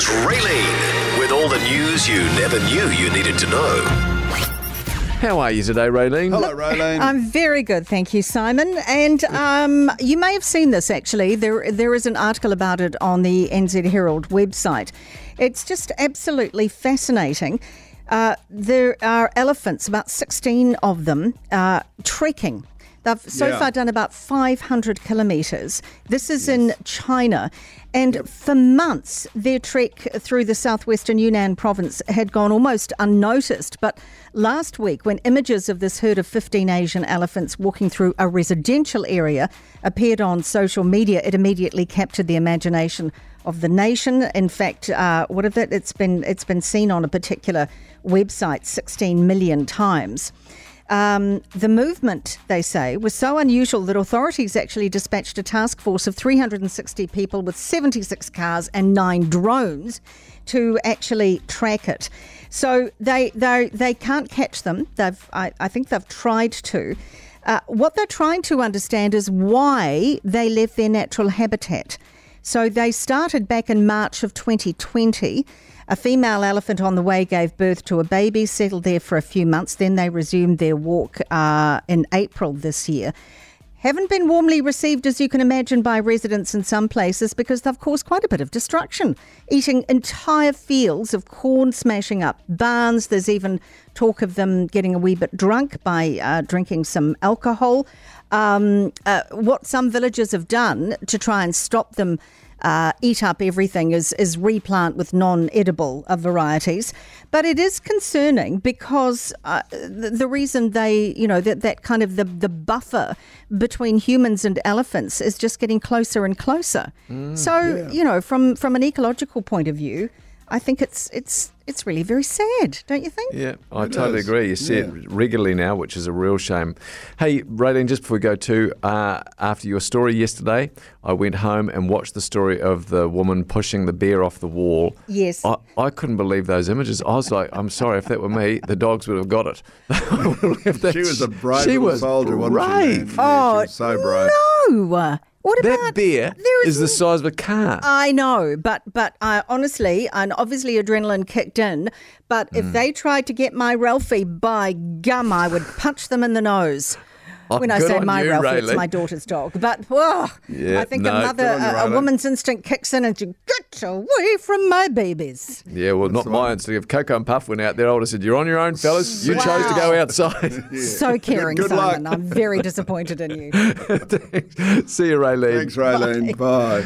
Here's Raylene with all the news you never knew you needed to know. How are you today, Raylene? Hello, Raylene. I'm very good, thank you, Simon. And um, you may have seen this actually. There, there is an article about it on the NZ Herald website. It's just absolutely fascinating. Uh, there are elephants, about 16 of them, uh, trekking. They've so Yeah. far done about 500 kilometres. This is in China. And for months, their trek through the southwestern Yunnan province had gone almost unnoticed. But last week, when images of this herd of 15 Asian elephants walking through a residential area appeared on social media, it immediately captured the imagination of the nation. In fact, uh, what of it? It's been it's been seen on a particular website 16 million times. Um, the movement, they say, was so unusual that authorities actually dispatched a task force of 360 people with 76 cars and nine drones to actually track it. So they they they can't catch them. They've I, I think they've tried to. Uh, what they're trying to understand is why they left their natural habitat. So they started back in March of 2020. A female elephant on the way gave birth to a baby, settled there for a few months. Then they resumed their walk uh, in April this year. Haven't been warmly received, as you can imagine, by residents in some places because they've caused quite a bit of destruction, eating entire fields of corn, smashing up barns. There's even talk of them getting a wee bit drunk by uh, drinking some alcohol. Um, uh, what some villagers have done to try and stop them uh, eat up everything is, is replant with non-edible uh, varieties. But it is concerning because uh, the, the reason they, you know, that, that kind of the, the buffer between humans and elephants is just getting closer and closer. so, you know, from, from an ecological point of view, I think it's it's it's really very sad, don't you think? Yeah, I It totally is. agree. You see Yeah. it regularly now, which is a real shame. Hey, Raylene, just before we go to, uh, after your story yesterday, I went home and watched the story of the woman pushing the bear off the wall. Yes. I, I couldn't believe those images. I was like, I'm sorry, if that were me, the dogs would have got it. They would have left that- She was a brave she little was soldier, wasn't she? brave. man? Yeah, Oh, she was so brave. No. What That about bear there is the size of a car. I know, but but uh, honestly, and obviously adrenaline kicked in. But Mm. if they tried to get my Ralphie, by gum, I would punch them in the nose. Oh, when I say my you, Ralphie, it's my daughter's dog. But whoa, Yeah, I think no, a mother, good on you, a, a woman's instinct kicks in and she get away from my babies. Yeah, well, not the my one. instinct. If Coco and Puff went out there, I would have said, You're on your own, fellas. You chose to go Wow. outside. So caring, Good luck. Simon. I'm very disappointed in you. See you, Raylene. Thanks, Raylene. Bye.